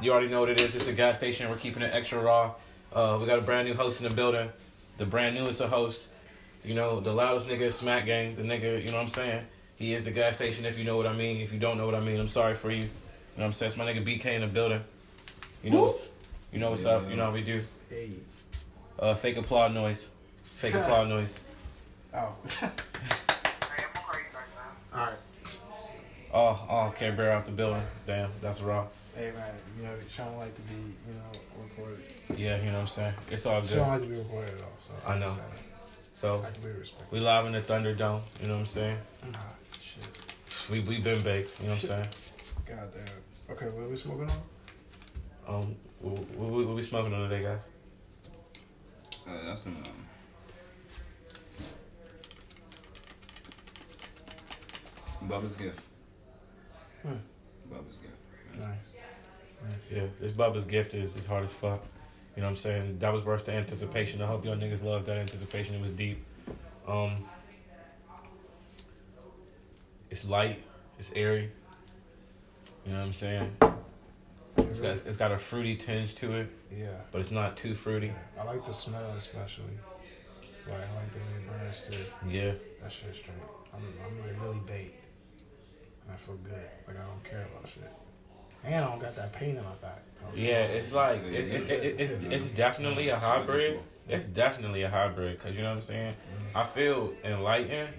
you already know what it is. It's the gas station. We're keeping it extra raw. Uh, we got a brand new host in the building. The brand newest of hosts. You know, the loudest nigga is Smack Gang. The nigga, you know what I'm saying? He is the gas station if you know what I mean. If you don't know what I mean, I'm sorry for you. You know what I'm saying? It's my nigga BK in the building. You know, what's, you know what's up. You know how we do. Hey. Uh, fake applaud noise. Fake applaud noise. Oh. Alright. Oh, oh, can't bear out the building. Damn, that's raw. Hey man, you know, Sean like to be, you know, recorded. Yeah, you know what I'm saying? It's all She good. don't like to be recorded at all, so I know. So, I completely respect we live in the Thunderdome. You know what I'm saying? Nah, shit. We we been baked. You know what I'm saying? God damn. Okay, what are we smoking on? Um, what, what, what we smoking on today, guys? Uh, that's some. Um, Bubba's gift. Hmm. Bubba's gift. Nice. Yeah, this Bubba's gift is is hard as fuck. You know what I'm saying? That was worth the anticipation. I hope y'all niggas loved that anticipation. It was deep. Um, it's light. It's airy. You know what I'm saying? It's got it's got a fruity tinge to it, Yeah. but it's not too fruity. yeah. I like the smell especially. Like I like the way it burns too. Yeah. That shit straight. I'm I'm like really baked. And I feel good. Like I don't care about shit. And I don't got that pain in my back. Yeah, it's like it, it, it, it's it's definitely a hybrid. It's definitely a hybrid because you know what I'm saying. I feel enlightened,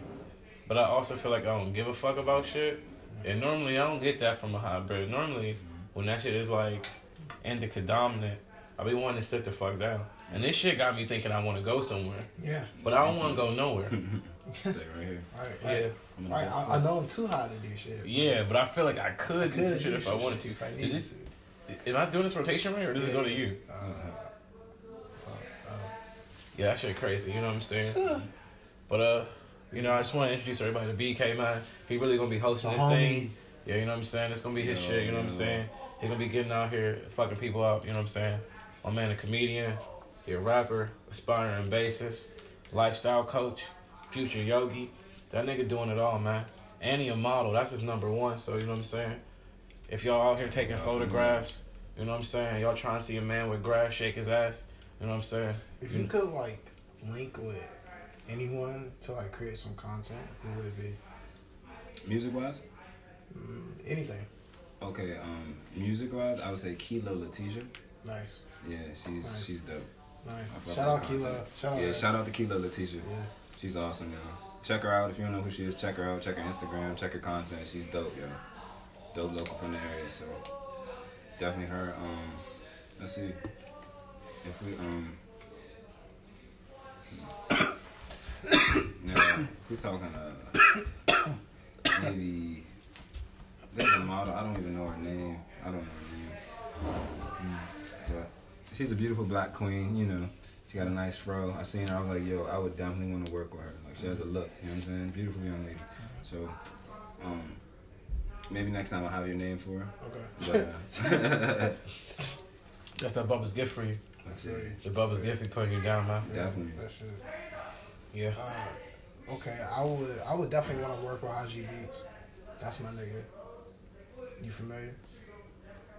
but I also feel like I don't give a fuck about shit. And normally I don't get that from a hybrid. Normally, when that shit is like indica dominant, I be wanting to sit the fuck down. And this shit got me thinking I want to go somewhere, Yeah. but I don't want to go nowhere. Stay right here. All right. Yeah, I'm in the Right, I, I know I'm too high to do shit. yeah, but I feel like I could do some Could shit do if I wanted to. If I Is needed this, to. am I doing this rotation right, or does it go to you? Uh, Yeah, that shit crazy. You know what I'm saying? But uh, you know, I just want to introduce everybody to BK man. He really gonna be hosting this homie. thing. Yeah, you know what I'm saying? It's gonna be his Yo, shit. You know what I'm saying? He gonna be getting out here, fucking people up. You know what I'm saying? My man, a comedian, he a rapper, aspiring bassist, lifestyle coach, future yogi. That nigga doing it all, man. And he a model. That's his number one. So you know what I'm saying? If y'all out here taking Yeah, photographs, you know what I'm saying? Y'all trying to see a man with grass shake his ass. You know what I'm saying? if you could like link with anyone to like create some content, who would it be? Music wise? Mm, anything. Okay, um, music wise, I would say Kilo Letitia. Nice. Yeah, she's Nice. she's dope. Nice. Shout out with her Shout out. Yeah, her. shout out to Kilo Letitia. Yeah. She's awesome, yo. Check her out if you don't know who she is. Check her out. Check her Instagram. Check her content. She's dope, y'all. Dope local from the area, so definitely her. Um, let's see if we um. now, if we talking uh maybe there's a model. I don't even know her name. I don't know her name. Mm, But she's a beautiful black queen. You know, she got a nice fro. I seen her. I was like, yo, I would definitely want to work with her. Like she has a look. You know what I'm saying? Beautiful young lady. So, um, maybe next time I'll have your name for her. Okay. But uh, That's that Bubba's gift for you. that's it. The Bubba's gift, he putting you down, man. Definitely. That shit. Yeah. Uh, okay, I would I would definitely want to work with IG Beats. That's my nigga. You familiar?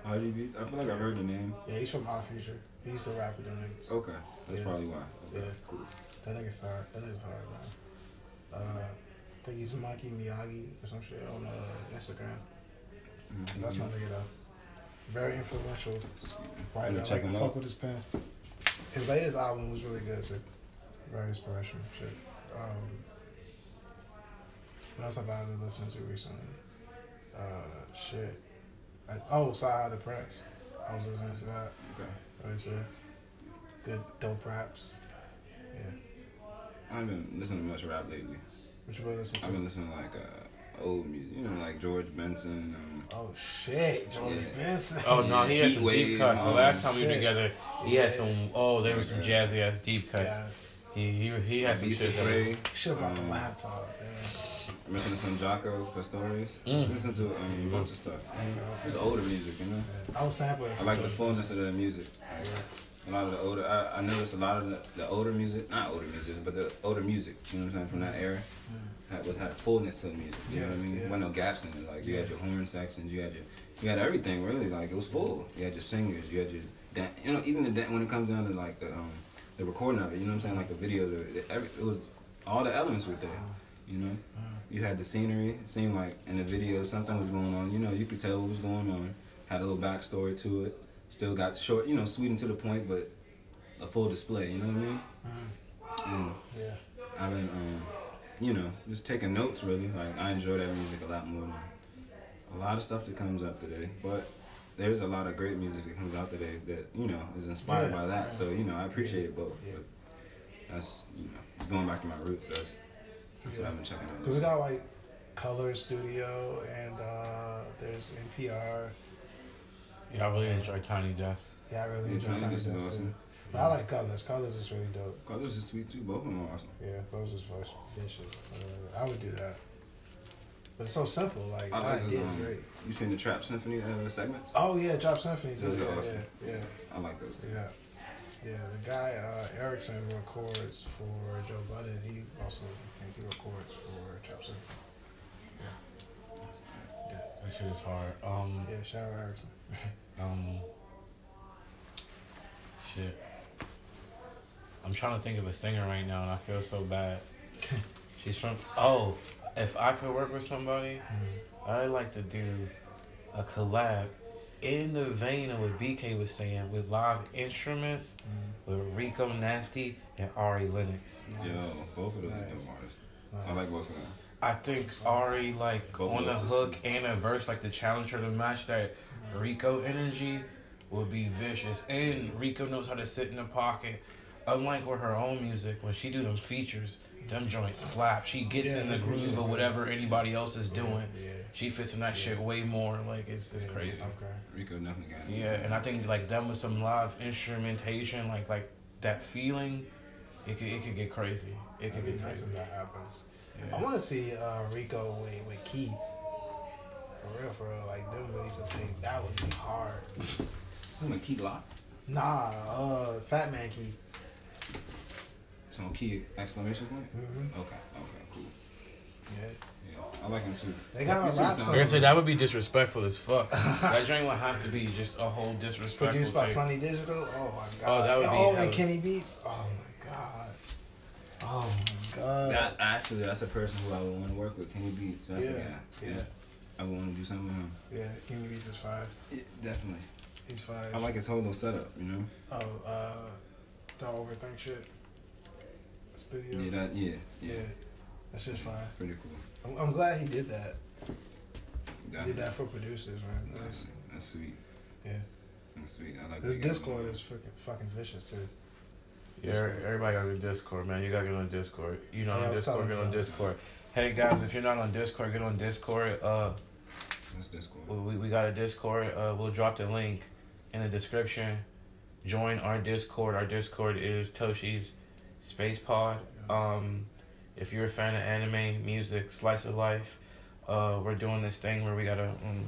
RGB. I feel like I heard the name. Yeah, he's from Odd Future. He used to rap with them niggas. Okay, that's Yeah. probably why. Okay, Yeah. cool. That nigga's hard. That nigga's hard, man. Uh, I think he's Monkey Miyagi or some shit on uh, Instagram. Mhm. That's my nigga though. Very influential. Now, like, I fuck out. with his pen. His latest album was really good too. Very inspirational shit. Um, what else have I been listening to recently? Uh, shit. I, oh, Side of the Prince. I was listening to that. Okay. That's it. Good dope raps. Yeah. I haven't listened to much rap lately. What you been listening to? I've been listening to like uh, old music, you know, like George Benson. Um, Oh shit, George Yeah. Benson. Oh no, he had some Heat deep cuts. The oh, last time we were together, he had some. Oh, there was some jazzy ass deep cuts. Yes. He he he had some Beast shit. That. Shit about the Um, laptop. Damn. I'm listening to some Jaco Pastorius. Mm. Listen to um, a bunch of stuff. It's older music, you know. I was sampling. I like the George fullness of the music. Like, a lot of the older, I, I noticed a lot of the, the older music, not older music, but the older music. You know what I'm saying from that era. Had, would had fullness to the music. You know what I mean? yeah. Wasn't no gaps in it. Like you had your horn sections, you had your You had everything really. Like it was full. You had your singers. You had your dan- you know even the when it comes down to like the um the recording of it. You know what I'm saying? Like the video, Of it, every, it was all the elements were there. You know. You had the scenery. It seemed like in the video something was going on. You know, you could tell what was going on. Had a little backstory to it. Still got short. You know, sweet and to the point, but a full display. You know what I mean? And Yeah. I've been, um, you know, just taking notes really. Like I enjoy that music a lot more than a lot of stuff that comes out today. But there's a lot of great music that comes out today that you know is inspired Yeah, by that. yeah. So you know, I appreciate it both. Yeah. But that's you know going back to my roots. That's that's what I've been checking out. Because we got like Color Studio and uh, there's NPR. Yeah, I really enjoy Tiny Desk. Yeah, I really Yeah, enjoy Tiny Tiny Desk is awesome. too. But I like Colors. Colors is really dope. Colors is sweet too. Both of them are awesome. Yeah, those is voice vicious. Uh, I would do that. But it's so simple. Like, I like idea those, um, great. You seen the Trap Symphony uh, segments? Oh yeah, Trap Symphony too. Those are Yeah, awesome. yeah, yeah, I like those too. yeah. Yeah, the guy uh, Erickson records for Joe Budden. He also, I think he records for Trap Symphony. Yeah, That shit is hard. Um, yeah. Shout out Erickson. Um, shit. I'm trying to think of a singer right now, and I feel so bad. She's from. Oh, if I could work with somebody, I'd like to do a collab in the vein of what BK was saying with live instruments Mm, with Rico Nasty and Ari Lennox. Yo, both of those are Nice. dope artists. Nice. I like both of them. I think Ari like Both on the of those. hook and a verse like the challenge her to match that Rico energy would be vicious. And Rico knows how to sit in the pocket. Unlike with her own music, when she do them features, them joints slap. She gets Yeah, in the the groove are of whatever anybody else is doing. Yeah. She fits in that Yeah. shit way more. Like it's it's yeah, crazy. Okay. Rico definitely got it. Yeah, and I think like them with some live instrumentation, like like that feeling, it could it could get crazy. It could It'd be get crazy. if that happens. Yeah. I want to see uh, Rico with, with Key. For real, for real. Like, them release a thing. That would be hard. I'm a key lock. Nah, uh, Fat Man Key. So key exclamation point. Mm-hmm. Okay. Okay. Cool. Yeah. Yeah, I like him too. They got You a see rap the song. Like I said, that would be disrespectful as fuck. that joint would have to be just a whole disrespectful Produced by thing. Sonny Digital. Oh my god. Oh, that would be- Oh, and Kenny Beats. Oh my god. Oh my god. That actually, that's a person who I would want to work with. Kenny Beats. That's yeah, the guy. yeah, yeah. I would want to do something with him. yeah. Kenny Beats is fire. Yeah, definitely. He's fire. I like his whole little setup. You know. Oh, uh, don't overthink shit. Studio. Yeah. That. Yeah. Yeah. Yeah. That shit's fire. Pretty cool. I'm, I'm glad he did that. He did that for producers, man. That's, That's sweet. yeah. That's sweet. I like His. Discord is fucking fucking vicious too. Yeah, everybody got to Discord, man. You got to get on Discord. You not Yeah, on Discord, get on about Discord. Hey guys, if you're not on Discord, get on Discord. Uh, That's Discord. we, we got a Discord. Uh, we'll drop the link in the description. Join our Discord. Our Discord is Toshi's Space Pod. Um, if you're a fan of anime, music, slice of life, uh, we're doing this thing where we got a um,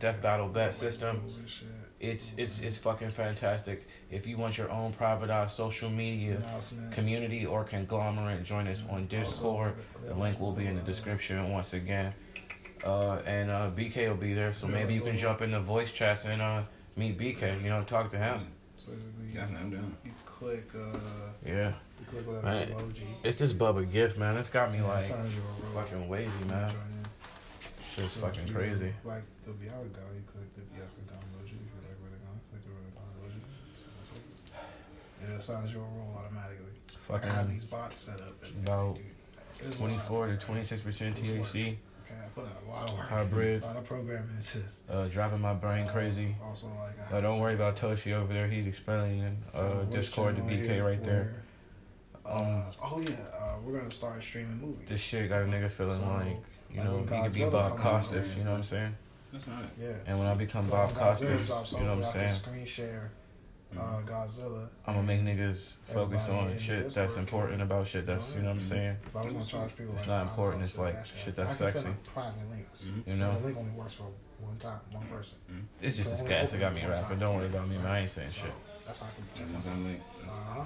death battle bet system. Rules and shit. It's it's it's fucking fantastic. If you want your own privatized social media community or conglomerate, join us on Discord. The link will be in the description once again. Uh, and uh, BK will be there, so maybe you can jump in the voice chats and uh, meet BK. You know, talk to him. So basically, you, Definitely, I'm down. you click, uh, Yeah, you click whatever Man, emoji. it's this Bubba gift, man. It's got me and it like assigns you a role. fucking wavy, man. join. Shit's So fucking you- crazy. Like the Bianca guy, you click the Bianca gun emoji. If you like where they going, click the where they going emoji. And it assigns you a role automatically. I have these bots set up. and- about There's 24 to 26 percent THC. Okay, I put in a lot of work. Hybrid. A lot of programming into this. Uh, driving my brain crazy. Also, like, I Uh, don't worry about Toshi over there. He's explaining I uh, Discord to BK here right there. where, Um, uh, oh yeah, uh, we're gonna start streaming movies. This shit got a nigga feeling So, like, you like know, when he could be Bob Costas, you know what I'm saying? That's alright. yeah. And when I become So Bob Costas, you know what I'm hopefully I can saying? Screen share uh, Mhm. Godzilla. I'm gonna make niggas focus on in shit that's can important about shit that's, you know what I'm saying? If I was gonna charge people, It's like not important, it's like Cash shit that's I can sexy. Send private links. Mhm. You know? the link only works for one time, one person. It's just So this only that got me rapping. Don't worry about me, man. I ain't saying So shit. that's how I can That protect one's myself. link. Uh huh.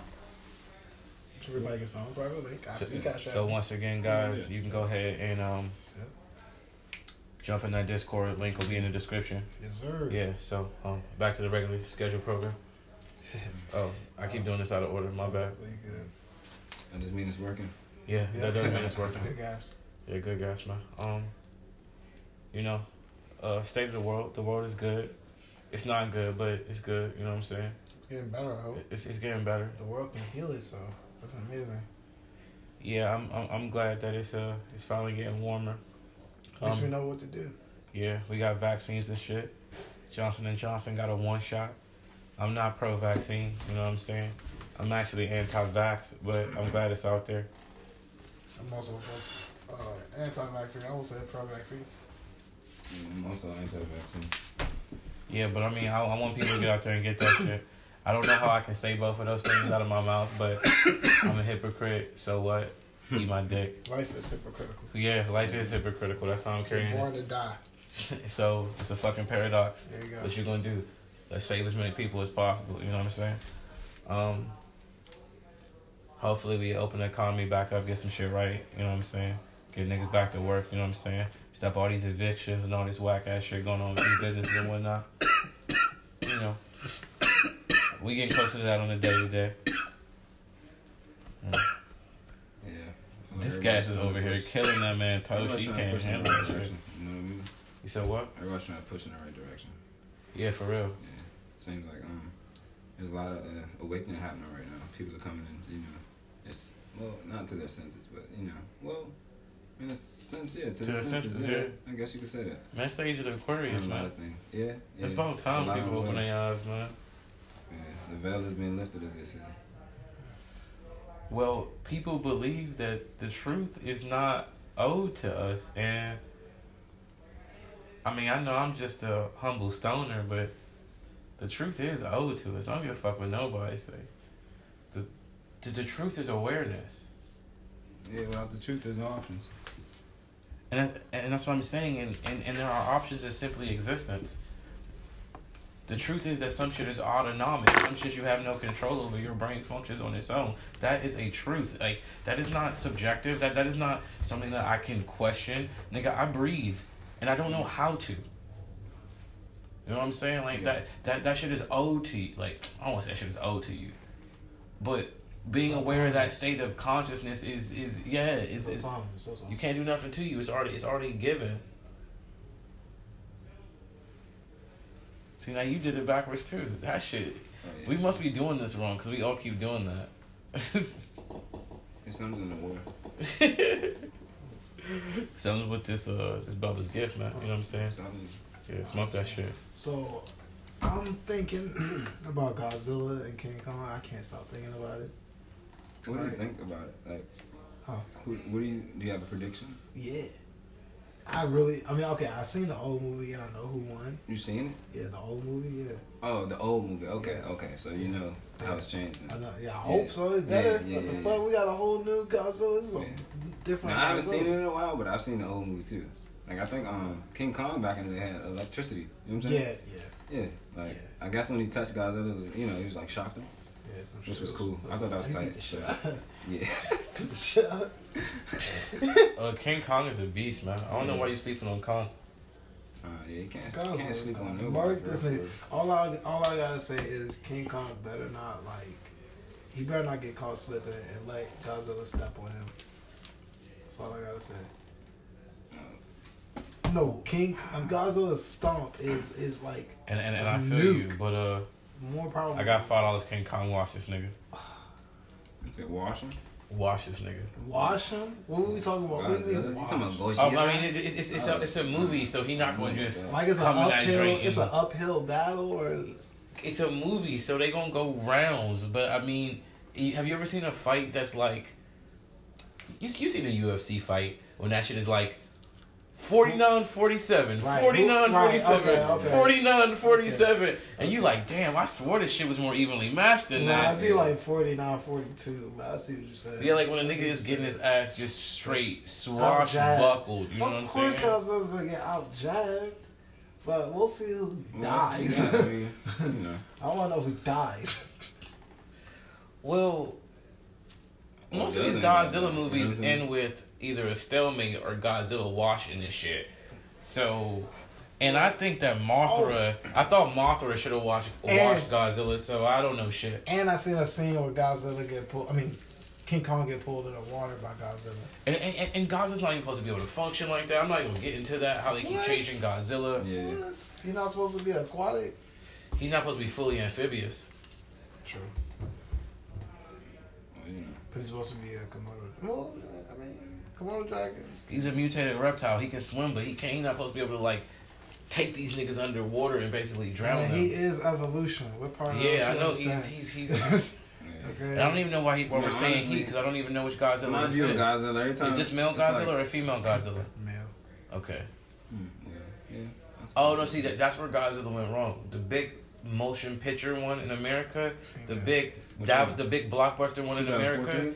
Everybody gets their own private link after you cash So once again, guys, you can go ahead and um, jump in that Discord. Link will be in the description. Yes, sir. Yeah. So um, back to the regularly scheduled program. Oh, I keep doing this out of order. My bad. I just mean it's working. Yeah, Yeah. that does mean it's working. Good guys. Yeah, good guys, man. Um, you know, uh, state of the world. The world is good. It's not good, but it's good. You know what I'm saying? It's getting better, I hope. It's it's getting better. The world can heal itself. That's amazing. Yeah, I'm I'm, I'm glad that it's uh it's finally getting warmer. At least we Um, know what to do. yeah, we got vaccines and shit. Johnson and Johnson got a one shot. I'm not pro vaccine. You know what I'm saying? I'm actually anti-vax, but I'm glad it's out there. I'm also uh, anti-vaccine. I will say pro-vaccine. I'm also anti-vaccine. Yeah, but I mean, I, I want people to get out there and get that shit. I don't know how I can say both of those things out of my mouth, but I'm a hypocrite. So what? Eat my dick. Life is hypocritical. Yeah, life is hypocritical. That's how I'm carrying You're carrying it. born to die. So it's a fucking paradox. There you go. What you gonna do? Let's save as many people as possible. You know what I'm saying? Um. Hopefully we open the economy back up, get some shit right. You know what I'm saying? Get niggas back to work. You know what I'm saying? Stop all these evictions and all this whack ass shit going on with these businesses and whatnot. You know, we getting closer to that on a day to day. Yeah. I feel like This gas is over here push- killing that man Tosh. everybody's He can't the handle that shit. You know what I mean? You said what? Everybody's trying to push in the right direction. Yeah, for real. Yeah. Seems like um, there's a lot of uh, awakening happening right now. People are coming in, you know, it's well, not to their senses, but you know, well, in a sense, yeah, to, To their senses, senses, yeah. yeah. I guess you could say that. Man, stage of the Aquarius, a lot man. of things. Yeah, yeah. It's about time lot people open their eyes, man. Yeah, the veil has been lifted, as they say. Well, people believe that the truth is not owed to us, and I mean, I know I'm just a humble stoner, but the truth is owed to us. I don't give a fuck what nobody say. The, the, the truth is awareness, Yeah, without the truth, there's no options. and and that's what I'm saying. And, and and there are options as simply existence. The truth is that some shit is autonomic. Some shit you have no control over. Your brain functions on its own. That is a truth. Like that is not subjective. That that is not something that I can question. Nigga, I breathe, and I don't know how to. You know what I'm saying? Like Yeah. that that that shit is owed to you. Like I don't want to say that shit is owed to you, but being It's aware of that state of consciousness is is yeah is is autonomous, that's all. you can't do nothing to you. It's already it's already given. See now you did it backwards too. That shit. Oh, yeah. We must be doing this wrong because we all keep doing that. It's something to the water. Something with this uh this Bubba's gift, man. You know what I'm saying? Something. Yeah, smoke that shit. So, I'm thinking about Godzilla and King Kong. I can't stop thinking about it. What do you think about it? Like, Huh. who, what do you do? You have a prediction? Yeah. I really, I mean, okay, I seen the old movie and I know who won. You seen it? Yeah, the old movie, yeah. Oh, the old movie. Okay, Yeah. okay. So you know how it's changing. I know, yeah, I Yeah. hope so. It's better. Yeah, yeah, what the yeah, fuck? We got a whole new Godzilla. This is a Yeah. Different. Now I haven't seen it in a while, but I've seen the old movie too. Like I think um King Kong back in the day had electricity. You know what I'm Yeah, saying? yeah, Yeah. Like Yeah. I guess when he touched Godzilla, it was you know he was like shocked him. yeah. Which shit was cool. I thought that was tight, the so- Yeah. beat the shit out. Uh, King Kong is a beast, man. I don't know why you sleeping on Kong. Uh, yeah, you can't, Godzilla's can't sleep on cool. nobody. Mark this nigga. All I all I gotta say is King Kong better not like he better not get caught slipping and let Godzilla step on him. That's all I gotta say. for real. No, King um, Godzilla's stomp is is like And and, and I feel Nuke. you, but uh, more powerful. I got five dollars. King Kong, wash this nigga. You said wash him? Wash this nigga. wash him. What were we talking about? What do you mean wash? about Gojira? Oh, I mean, it, it, it's it's a it's a movie, so he not gonna just. Like it's an Come in uphill. It's an uphill battle, or It's a movie, so they gonna go rounds. But I mean, have you ever seen a fight that's like? You you seen a UFC fight when that shit is like. 49 47, Right. 49 Right, 47, okay, okay. 49 47. And Okay. you like, damn, I swore this shit was more evenly matched than nah, that. it'd be like 49, 42. But I see what you're saying. Yeah, like when a nigga is getting his ass just straight swashbuckled. You know what I'm Of course, saying? Godzilla's gonna get out jabbed, but we'll see who Well, dies. yeah, I mean, you know. I want to know who dies. Well, Well, most of these Godzilla it? movies Doesn't- end with either a stalemate or Godzilla washing this shit. So, and I think that Mothra. Oh. I thought Mothra should have watched And- watched Godzilla. So I don't know shit. And I seen a scene where Godzilla get pulled. I mean, King Kong get pulled in the water by Godzilla. And, and, and Godzilla's not even supposed to be able to function like that. I'm not even gonna get into that. How they keep What? changing Godzilla. Yeah. What? You're not supposed to be aquatic. He's not supposed to be fully amphibious. True. Well, you know. Because he's supposed to be a Komodo. Well, I mean, Komodo dragons. He's a mutated reptile. He can swim, but he can't. He's not supposed to be able to like take these niggas underwater and basically drown And them. he is evolution. What part of yeah, I know is he's he's he's. Yeah. okay. and I don't even know why he why No, we're saying he because I don't even know which Godzilla My this view is. Godzilla every time. Is this male it's Godzilla like- or a female Godzilla? Male. Okay. Hmm, yeah, yeah. Oh no, see that that's where Godzilla went wrong. The big motion picture one in America, the Female. big that the big blockbuster one in America.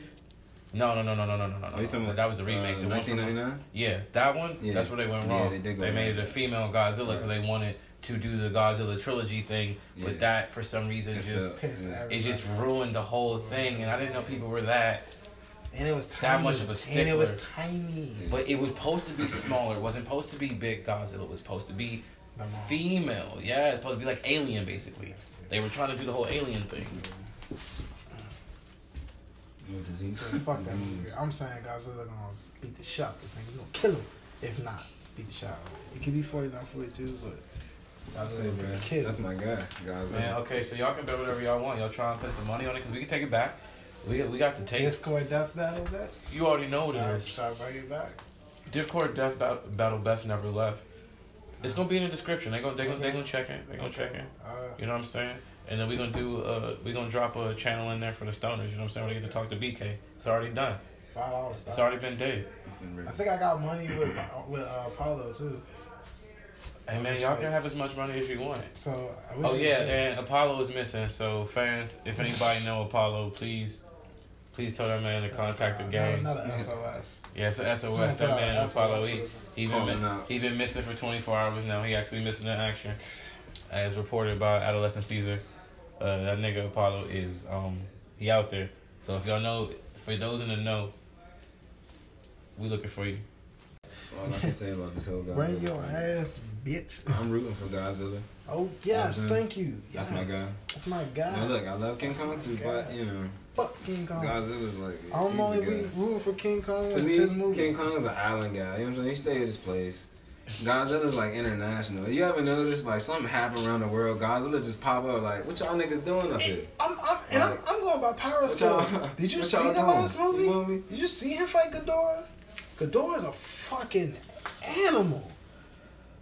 No, no, no, no, no, no, no, no. Are you talking about That was the remake. Uh, the one from 1999. yeah, that one. Yeah. That's where they went Yeah, wrong. they did go they made it a female Godzilla because Right. they wanted to do the Godzilla trilogy thing, Yeah. but that for some reason It just Yeah. it just ruined the whole thing, and I didn't know people were that. And it was that much of a sticker And it was tiny. But it was supposed to be smaller. It wasn't supposed to be big Godzilla. It was supposed to be My mom. Female. Yeah, it's supposed to be like Alien, basically. They were trying to do the whole Alien thing. No disease. Fuck that movie. I'm saying Godzilla gonna beat the shit out of this nigga. He's gonna kill him. If not, beat the shit out of him. It could be 49, 42, but I say, Godzilla bro, beat the kid. that's my guy, Godzilla. Man, okay, so y'all can bet whatever y'all want. Y'all try and put some money on it because we can take it back. We got, we got the tape. Discord Death Battle bets. You already know what it is. Shall- is. Shall I bring it back? Discord Death Bat- Battle Best never left. It's gonna be in the description. They gonna they gonna they gonna check in. They gonna check in. Uh, You know what I'm saying? And then we gonna do uh we gonna drop a channel in there for the stoners. You know what I'm saying? Where they get to talk to BK. It's already done. five dollars. It's already been dead. I think I got money with with uh, Apollo too. Hey man, y'all can have as much money as you want. So I wish Oh yeah, and Apollo is missing. So fans, if anybody know Apollo, please, please tell that man to contact the Uh, gang. Not, not an SOS. Yeah, it's a SOS. Someone That man an Apollo, SOS he or he been Calling he been missing for 24 hours now. He actually missing in action, as reported by Adolescent Caesar. Uh, that nigga Apollo is um he out there. So if y'all know, for those in the know, we looking for you. All I can say about this whole Godzilla. Bring your ass, bitch. I'm rooting for Godzilla. Oh yes, thank you. That's my Yes. guy. That's my guy. Now look, I love King Kong too, but you know, Fuck King Kong. Godzilla's like. I'm only rooting for King Kong. To me, his movie. King Kong's an island guy. You know what I'm saying? He stay at his place. Godzilla's like international. You ever noticed like something happen around the world? Godzilla just pop up like, what y'all niggas doing up here? I'm, I'm, and I'm, I'm going by Periscope. Did you see the doing? last You movie? me? Did you see him fight Ghidorah? Ghidorah's a fucking animal.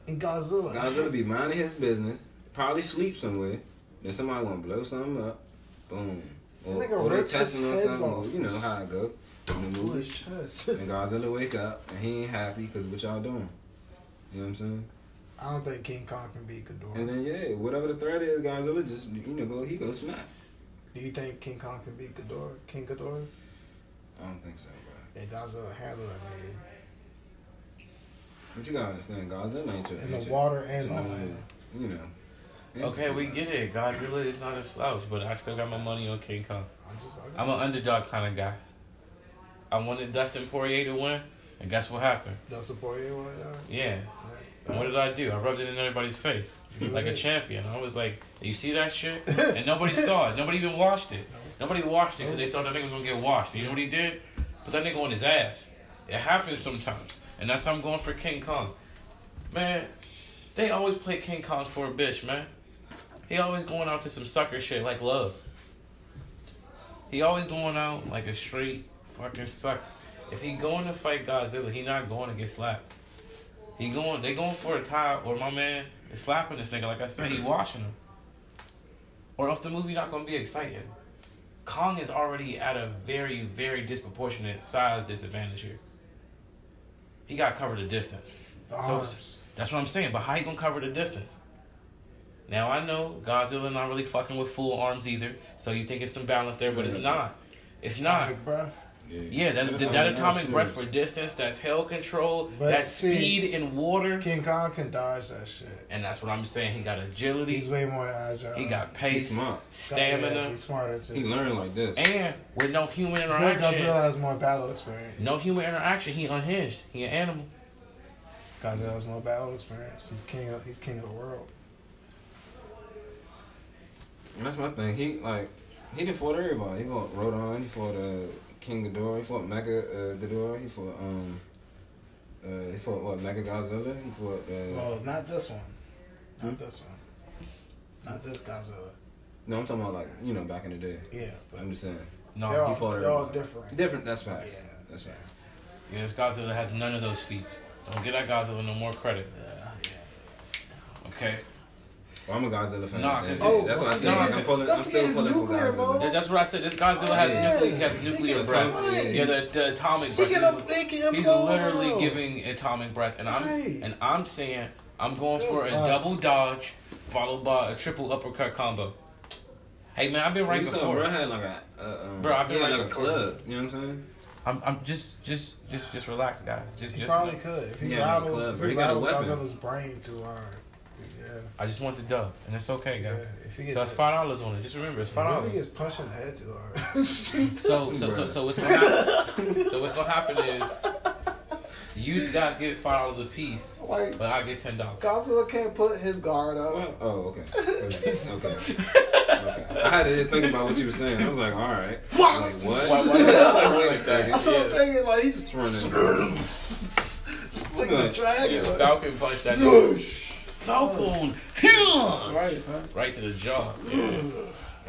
And Godzilla. Godzilla be minding his business, probably sleep somewhere. Then somebody want to blow something up. Boom. Or, That nigga or they testing on something. off. You know how it go in the movie. his chest. And Godzilla wake up and he ain't happy because what y'all doing. You know what I'm saying? I don't think King Kong can beat And then yeah, whatever the threat is, Godzilla just you know go he goes smack. Do you think King Kong can beat Ghidorah? King Ghidorah? I don't think so, bro. Yeah, Godzilla handle that nigga. But you gotta understand, Godzilla ain't your In the water and on land. You know. Okay, we get it. Godzilla is not a slouch, but I still got my money on King Kong. I'm an underdog kind of guy. I wanted Dustin Poirier to win, and guess what happened? You one y'all? Yeah. And what did I do? I rubbed it in everybody's face like a champion. I was like, "You see that shit?" And nobody saw it. Nobody even watched it. Nobody watched it because they thought that nigga was gonna get washed. You know what he did? Put that nigga on his ass. It happens sometimes, and that's how I'm going for King Kong. Man, they always play King Kong for a bitch, man. He always going out to some sucker shit like love. He always going out like a straight fucking sucker. If he going to fight Godzilla, he not going to get slapped. He going, they going for a tie, or my man is slapping this nigga. Like I said, he mm-hmm. washing him. Or else the movie not gonna be exciting. Kong is already at a very, very disproportionate size disadvantage here. He got covered the distance. The So- That's what I'm saying. But how you gonna cover the distance? Now I know Godzilla not really fucking with full arms either, so you think it's some balance there, but it's not. It's not. Atomic breath. Yeah, that, That's that, that atomic breath for distance, that tail control, But that see- speed in water, King Kong can dodge that shit. and that's what I'm saying. He got agility, He's way more agile. he got pace, He's smart. Yeah, stamina, he's smarter too. He learned like this. and with no human But interaction. Godzilla has more battle experience. No human interaction. He unhinged. He an animal. Godzilla has more battle experience. He's king. Of, he's king of the world. And that's my thing. He like he didn't fought everybody. He fought Rodan. He fought uh, King Ghidorah. He fought Mecha uh, Ghidorah. He fought um. Uh, he fought what? Mega Godzilla. He fought. Uh, Well, not this one. Not Hmm? this one. Not this Godzilla. no, I'm talking about like you know back in the day. Yeah, but I'm just saying. No, they're all, he fought they're all different. Different. That's facts. Yeah. That's facts. yeah, this Godzilla has none of those feats. Don't get that Godzilla no more credit. Yeah, yeah. Okay, Well, I'm a Godzilla fan. Nah, That's, 'cause- Oh, that's what I don't said. Like, I'm pulling. I'm still his pulling for Godzilla. mode. That- that's what I said. This Godzilla Oh, has yeah. nuclear, he has nuclear breath. can- Yeah, the, the atomic breath. can, up, he He's blow literally out. giving atomic breath, and I'm Right. and I'm saying I'm going for a double dodge followed by a triple uppercut combo. Hey man, I've been right You before. bro had like a, uh, um, Bro, I've been he had right like a before. club. You know what I'm saying? I'm, I'm just just just just relax, guys. Just He just. probably could if he Yeah, man, rattles. if he He rattles. Godzilla's brain too hard. Yeah. I just want the dub, and it's okay, guys. Yeah, if he gets so it's five dollars on it. Just remember, it's five If he gets dollars. punched in the head too hard. So so so so what's gonna happen? so what's gonna happen is you guys get five dollars a piece, like but I get ten dollars. Godzilla can't put his guard up. Well, oh, okay. Okay. okay. okay. I had to think about what you were saying. I was like, all right. Like, what? Why- why- Like, wait a second. I'm Yeah. thinking. Like he's Just just running. swinging the dragon. Falcon punch that Whoosh. Falcon Right, son. right to the jaw.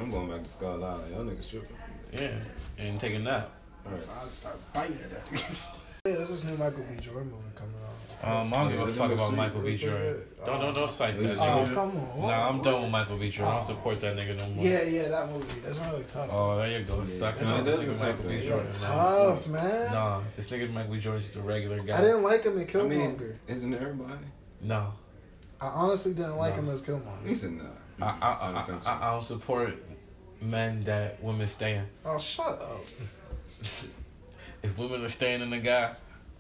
I'm going back to Skull Island. Y'all niggas tripping. Yeah, and take a nap. All right. I'll start biting at that. yeah, there's this new Michael B. Jordan movie coming out. Um, I don't give a fuck about Michael B. Jordan. Don't don't don't cite We that. Oh, come on. Nah, I'm done with Michael B. Jordan. I don't support that nigga no more. Yeah, yeah, that movie. That's really tough. Oh, there you go. Yeah. Sucking No, on it this does nigga look Michael tough, B. Jordan. tough, man. Nah, this nigga Michael B. Jordan's just a regular guy. I didn't like him in I Killmonger. mean, isn't it everybody? No, I honestly didn't like No. him as He Killmonger. said nah. I I, don't I, think so. I, I don't support men that women stay Oh, shut up. if women are staying in the guy,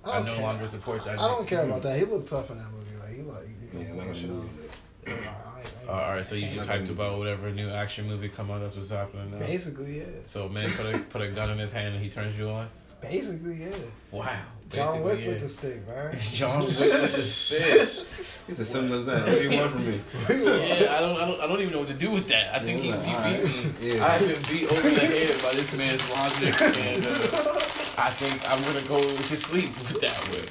I, don't no care. longer support that. I don't care about that. He looked tough in that movie. Like he like he Yeah, like shit Yeah, I ain't- I ain't- Uh, all right, so you just hyped about whatever new action movie come out. That's what's happening now. Basically, yeah. So man put a put a gun in his hand and he turns you on. Basically, yeah. Wow. John Wick Basically, with the stick, man. John Wick with the stick. He said simple as that. What do you want from me? Yeah, I don't, I don't, I don't even know what to do with that. I think he, Yeah, he alright. beat me. Yeah. I've been beat over the head by this man's logic, and uh, I think I'm gonna go to sleep with that one.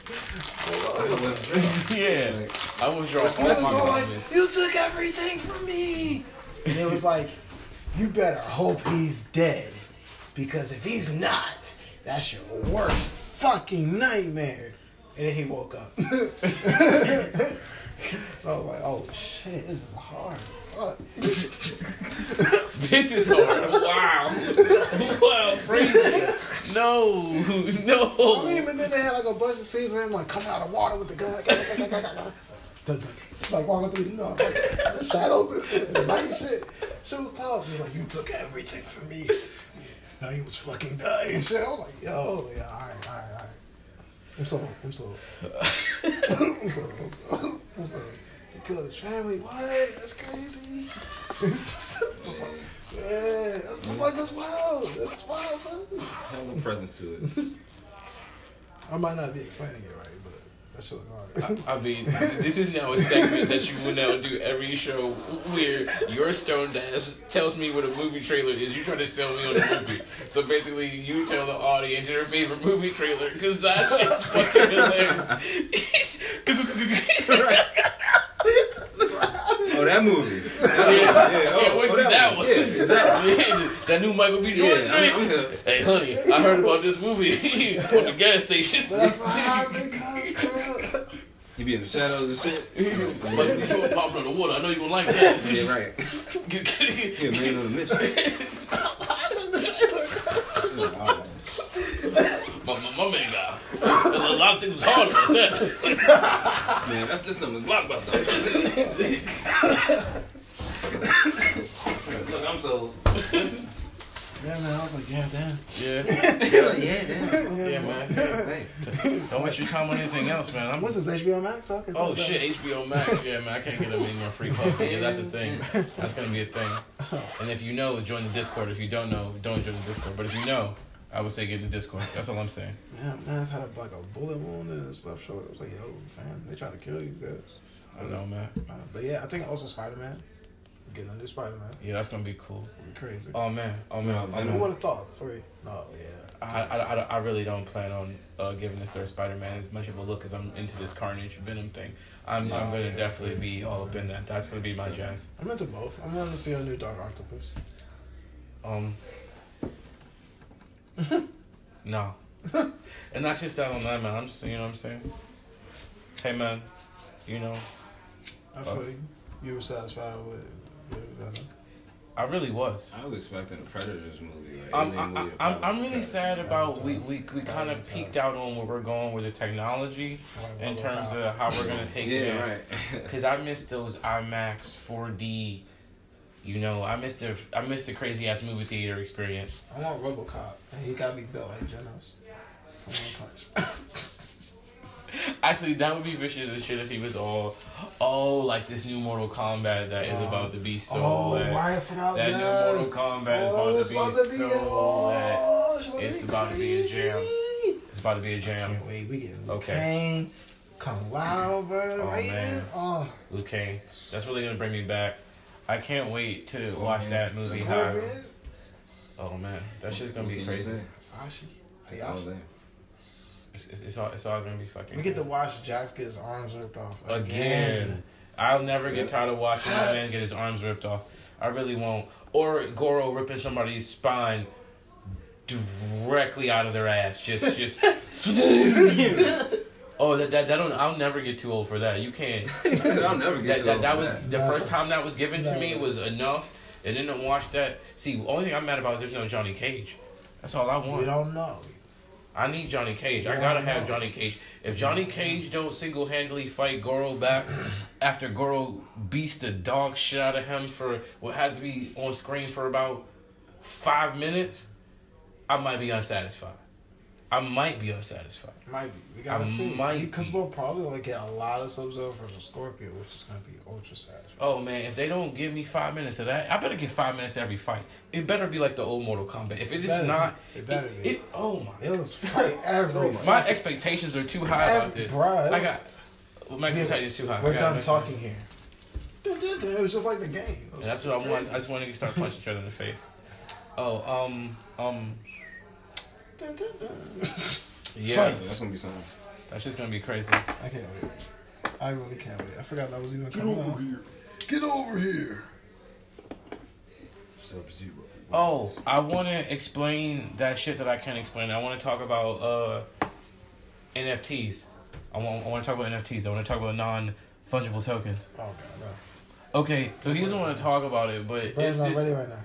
yeah, Like, I withdraw Respect all was my all like, you took everything from me. And it was like, you better hope he's dead. Because if he's not, that's your worst fucking nightmare. And then he woke up. I was like, oh shit, this is hard. Fuck. This is hard. Wow, wow, crazy. No, I mean, no. but then they had like a bunch of scenes of him like coming out of water with the gun. Like walking through, you know, like, the shadows and the night and shit. Shit was tough. He was like, you took everything from me. Now he was fucking dying shit. I was like, yo, yeah, alright, alright, alright. I'm so, I'm sorry. I'm sorry, I'm sorry. I'm sorry. He killed his family. What? That's crazy. I was like, yeah, I'm like, that's wild. That's wild, son. have a presence to it. I might not be explaining it right, that shit look hard. I mean, this is now a segment that you will now do every show where your stoned ass tells me what a movie trailer is. You try to sell me on the movie. So basically, you tell the audience your favorite movie trailer because that shit's fucking hilarious. Oh, that movie. yeah, Yeah, oh, can't wait to oh, see that that one. one. Yeah, is that that new Michael B. Jordan Yeah, joint. I'm, I'm. Hey, honey, I heard about this movie on the gas station. But that's why I've been bro. You be in the shadows and shit. Michael B. Jordan popping on the water. I know you're gonna like that. Yeah, right. Yeah, man on a mission. I'm in the. Oh, my, my, my man got a lot of things was hard about that. man, that's just something blockbuster. I'm trying to tell you. Look, I'm so. Yeah, man. I was like, yeah, damn. Yeah, Yeah, damn. yeah, yeah man. Hey. Don't waste your time on anything else, man. I'm, What's this HBO Max? Okay, oh shit, HBO Max. Yeah, man, I can't get them any more free pub. Yeah, that's a thing. That's gonna be a thing. And if you know, join the Discord. If you don't know, don't join the Discord. But if you know, I would say get in the Discord. That's all I'm saying. Man, man's had a, like a bullet wound and stuff. Short. I was like, yo, fam, they trying to kill you guys. I know, man. Uh, but yeah, I think also Spider Man. Getting under Spider Man. Yeah, that's gonna be cool. Crazy. Oh man, oh man. Yeah, oh, I Who would have thought? Three. No, yeah. I, I, I, I really don't plan on uh, giving this third Spider-Man as much of a look as I'm into this Carnage Venom thing. I'm, I'm gonna yeah. definitely be all up in that. That's gonna be my jazz. I'm into both. I'm gonna see a new Dark Octopus. Um, no, and that's just that on that man. I'm just you know what I'm saying. Hey man, you know I feel you. You were satisfied with. I really was. I was expecting a Predators movie. Like, I'm, I, movie to I, I'm, I'm really sad about we, we, we kind of Valentine's. peaked out on where we're going with the technology in terms of how we're gonna take it. Yeah, right. Because I missed those IMAX 4D. You know, I missed the I missed the crazy ass movie theater experience. I want RoboCop, and he got to be built like Genos. From One Punch. Actually, that would be vicious as shit if he was all, oh, like this new Mortal Kombat that is Oh. about to be so oh, lit. Wyatt Finale. That yes. new Mortal Kombat is Oh, about to be so oh, lit. It's about to be a jam. It's about to be a jam. Can't wait. We getting Luke Okay. Kane, Kung Lao, bro. Oh, right man. in. Oh, Liu Kang. That's really gonna bring me back. I can't wait to watch that movie. How, Scorpion, oh man, that's just gonna be crazy. say? Sashi. It's all there. It's, it's, it's all it's all gonna be fucking. We get to watch Jax get his arms ripped off again. I'll never get tired of watching my man get his arms ripped off. I really won't. Or Goro ripping somebody's spine directly out of their ass. Just, just. oh, that, that, that don't. I'll never get too old for that. You can't. I'll never That, get to that, that over was the Never. first time that was given to me was enough. And then to watch that. See, the only thing I'm mad about is there's no Johnny Cage. That's all I want. We don't know. I need Johnny Cage. I gotta I have. Johnny Cage. If Johnny Cage don't single handedly fight Goro back after Goro beats the dog shit out of him for what has to be on screen for about five minutes, I might be unsatisfied. I might be unsatisfied. Might be. We gotta I see. might Because we'll probably like get a lot of Sub Zero versus Scorpion, which is gonna be ultra sad. Oh man, if they don't give me five minutes of that, I better get five minutes every fight. It better be like the old Mortal Kombat. If it is Better be. not, It better it, be. it- oh my It was fight every. My expectations are too high about this. Bruh. I got my expectations is too high. We're done talking here. It was just like the game. It that's what I want. I just want to start punching each other in the face. Oh, um, um, Dun, dun, dun. yeah, Yeah, that's gonna be something. that's just gonna be crazy. I can't wait. I really can't wait. I forgot that was even coming out. here. Get over here. Sub Zero. Oh, I want to explain that shit that I can't explain. I want to talk about uh NFTs. I want. I want to talk about NFTs. I want to talk about non fungible tokens. Oh god, no. Okay, so he doesn't want to talk about it, but Brandon's it's not this. ready right now.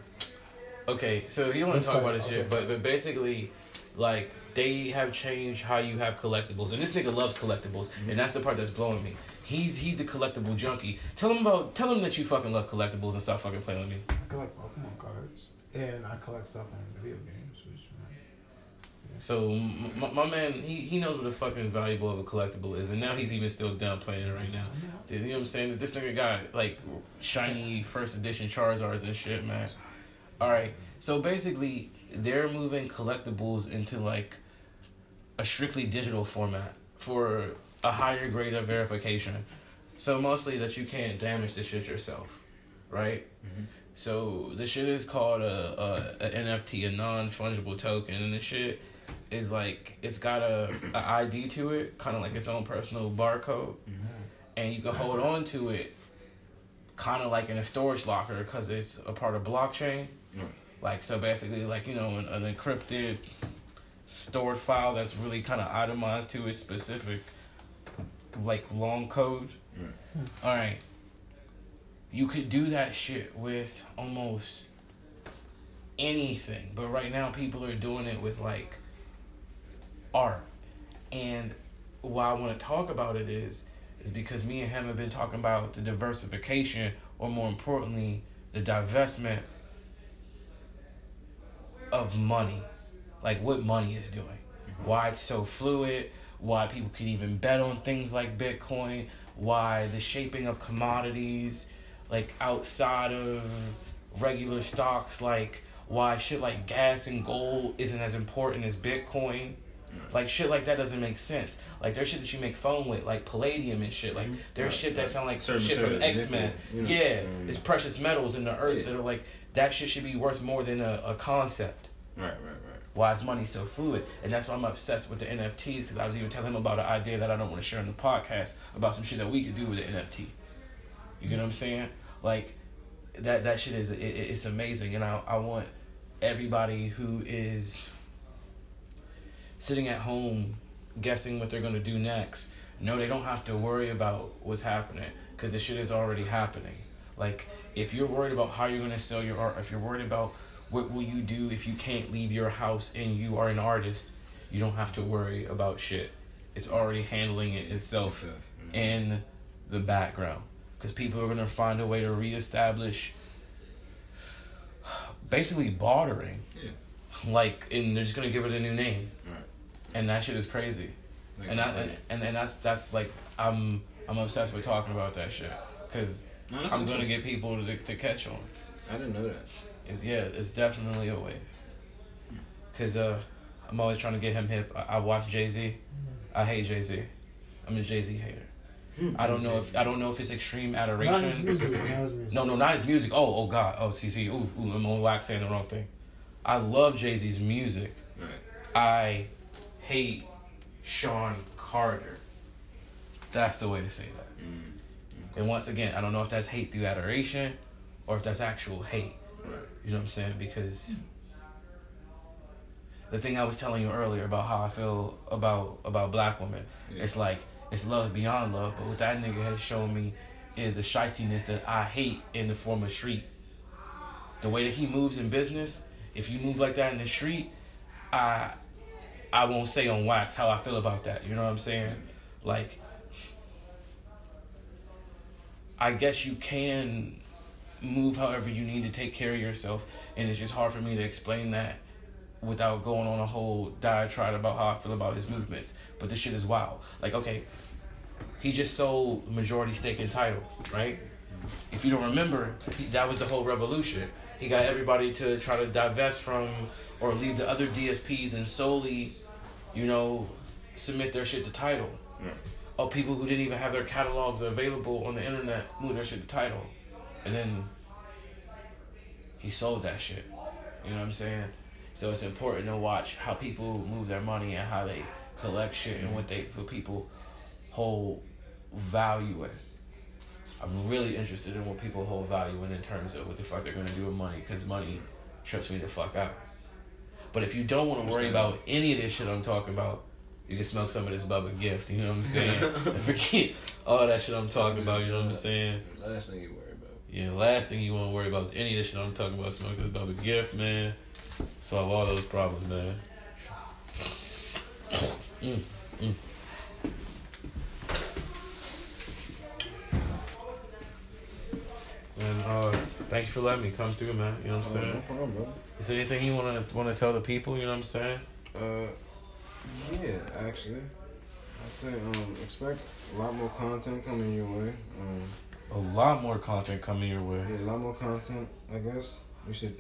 Okay, so he don't want to talk say, about this shit, okay. but but basically, like they have changed how you have collectibles, and this nigga loves collectibles, and that's the part that's blowing me. He's he's the collectible junkie. Tell him about tell him that you fucking love collectibles and stop fucking playing with me. I collect Pokemon cards, and I collect stuff on video games. Which, man, So m- my, my man, he he knows what a fucking valuable of a collectible is, and now he's even still down playing it right now. You know what I'm saying? This nigga got like shiny first edition Charizards and shit, man. All right, so basically they're moving collectibles into like a strictly digital format for a higher grade of verification. So mostly that you can't damage the shit yourself, right? Mhm. So the shit is called a, a, a NFT, a non fungible token, and the shit is like it's got a, a ID to it, kind of like its own personal barcode, and you can hold on to it, kind of like in a storage locker because it's a part of blockchain. Like so, basically, like you know, an, an encrypted stored file that's really kind of itemized to its specific, like long code. Right. All right. You could do that shit with almost anything, but right now people are doing it with like art. And why I want to talk about it is is because me and him have been talking about the diversification or more importantly the divestment of money. Like what money is doing. Why it's so fluid, why people can even bet on things like Bitcoin, why the shaping of commodities like outside of regular stocks like why shit like gas and gold isn't as important as Bitcoin. Like shit like that doesn't make sense. Like there's shit that you make phone with, like palladium and shit. Like there's Right, shit that right. sound like Certain shit from X Men. you know. Yeah, Mm. it's precious metals in the earth Yeah. that are like that shit should be worth more than a, a concept. Right, right, right. Why is money so fluid? And that's why I'm obsessed with the NFTs because I was even telling him about an idea that I don't want to share on the podcast about some shit that we could do with the NFT. You get what I'm saying? Like that that shit is it, it- it's amazing, and I I want everybody who is sitting at home guessing what they're gonna do next. No, they don't have to worry about what's happening because the shit is already happening. Like if you're worried about how you're gonna sell your art, if you're worried about what will you do if you can't leave your house and you are an artist, you don't have to worry about shit. It's already handling it itself Yourself, mm. in the background because people are gonna find a way to reestablish basically bartering. Yeah. Like, and they're just gonna give it a new name, Right. and that shit is crazy. Like, And I and, and and that's that's like I'm I'm obsessed with talking about that shit because no, that's I'm gonna get people to to catch on. I didn't know that. It's, yeah, it's definitely a wave. Cause uh, I'm always trying to get him hip. I, I watch Jay Z. I hate Jay Z. I'm a Jay Z hater. I don't know if I don't know if it's extreme Not his adoration. music. Not his music. No, no, not his music. Oh, oh God. Oh, see, see. Ooh, ooh. I'm on wax saying the wrong thing. I love Jay Z's music. Right. I hate Sean Carter. That's the way to say that. And once again, I don't know if that's hate through adoration or if that's actual hate. Right. You know what I'm saying? Because the thing I was telling you earlier about how I feel about about black women, Yeah. it's like it's love beyond love. But what that nigga has shown me is the shystiness that I hate in the form of street. The way that he moves in business, if you move like that in the street, I I won't say on wax how I feel about that. You know what I'm saying? Like I guess you can move however you need to take care of yourself and it's just hard for me to explain that without going on a whole diatribe about how I feel about his movements. But this shit is wild. Like, okay, he just sold majority stake in Tidal, right? If you don't remember, that was the whole revolution. He got everybody to try to divest from or leave the other DSPs and solely, you know, submit their shit to Tidal. Right. Or people who didn't even have their catalogs available on the internet move their shit to Tidal. And then he sold that shit. You know what I'm saying? So it's important to watch how people move their money and how they collect shit and what they what people hold value in. I'm really interested in what people hold value in in terms of what the fuck they're gonna do with money, because money trips me the fuck out. But if you don't want to worry about any of this shit I'm talking about, you can smoke some of this Bubba gift. You know what I'm saying? and forget all that shit I'm talking about. You know what I'm saying? Last thing you worry about. Yeah, last thing you want to worry about is any of this shit I'm talking about. Smoke this Bubba gift, man. Solve all those problems, man. Mm, mm. And uh, thank you for letting me come through, man. You know what I'm Oh, saying? no problem, bro. Is there anything you wanna wanna tell the people? You know what I'm saying? Uh, yeah, actually, I say um expect a lot more content coming your way. Um, A lot more content coming your way. yeah, a lot more content. I guess we should,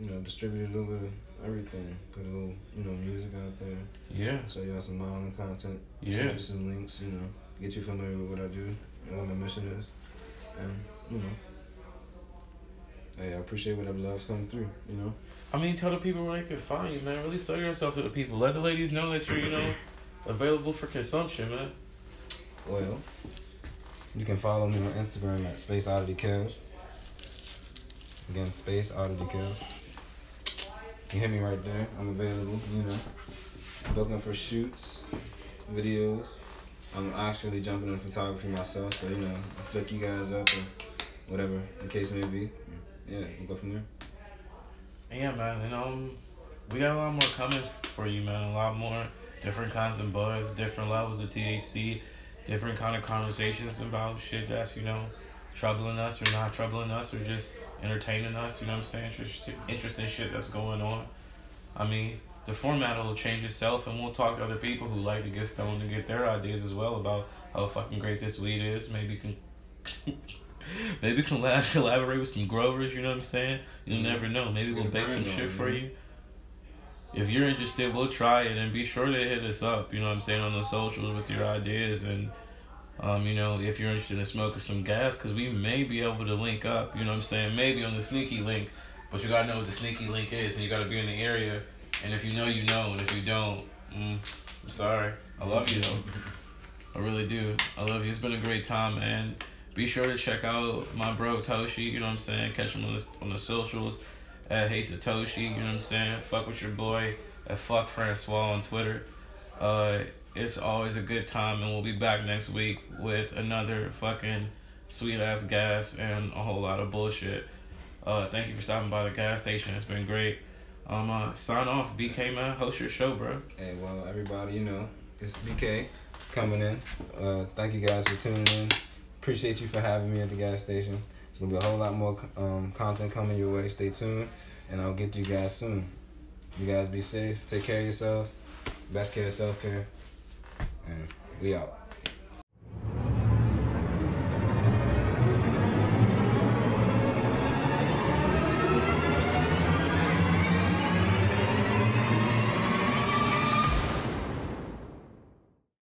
you know, distribute a little bit of everything. Put a little, you know, music out there. Yeah, Show y'all some modeling content. yeah. Send you some links. You know, get you familiar with what I do and what my mission is, and you know. Hey, I appreciate whatever love's coming through, you know. I mean, tell the people where they can find you, man. Really sell yourself to the people. Let the ladies know that you're, you know, available for consumption, man. Well, you can follow me on Instagram at Space Oddity Kills. Again, Space Oddity Kills. You hit me right there. I'm available, you know. Looking for shoots, videos. I'm actually jumping in photography myself, so you know, I'll flick you guys up or whatever the case may be. Yeah, we'll go from there. Yeah, man, and um, we got a lot more coming for you, man. A lot more different kinds of buzz, different levels of THC, different kind of conversations about shit that's you know troubling us or not troubling us or just entertaining us. You know what I'm saying? Interesting, interesting shit that's going on. I mean, the format will change itself, and we'll talk to other people who like to get stoned and get their ideas as well about how fucking great this weed is. Maybe can Maybe we can collaborate with some Grovers. You know what I'm saying? You'll Yeah. never know. Maybe we'll bake some shit for you. If you're interested, we'll try it and be sure to hit us up. You know what I'm saying on the socials with your ideas and. Um, you know, if you're interested in smoking some gas, because we may be able to link up, you know what I'm saying? Maybe on the sneaky link, but you gotta know what the sneaky link is, and you gotta be in the area. And if you know, you know, and if you don't, mm, I'm sorry. I love you though. I really do. I love you. It's been a great time, man. Be sure to check out my bro Toshi. You know what I'm saying? Catch him on the on the socials at Hey Satoshi. You know what I'm saying? Fuck with your boy at Fuck Francois on Twitter. Uh, it's always a good time, and we'll be back next week with another fucking sweet ass gas and a whole lot of bullshit. Uh, thank you for stopping by the gas station. It's been great. Um, uh, sign off, BK man. Host your show, bro. Hey, well, everybody, you know, it's BK coming in. Uh, thank you guys for tuning in. Appreciate you for having me at the gas station. There's gonna be a whole lot more um, content coming your way. Stay tuned, and I'll get to you guys soon. You guys be safe. Take care of yourself. Best care of self care. And we out.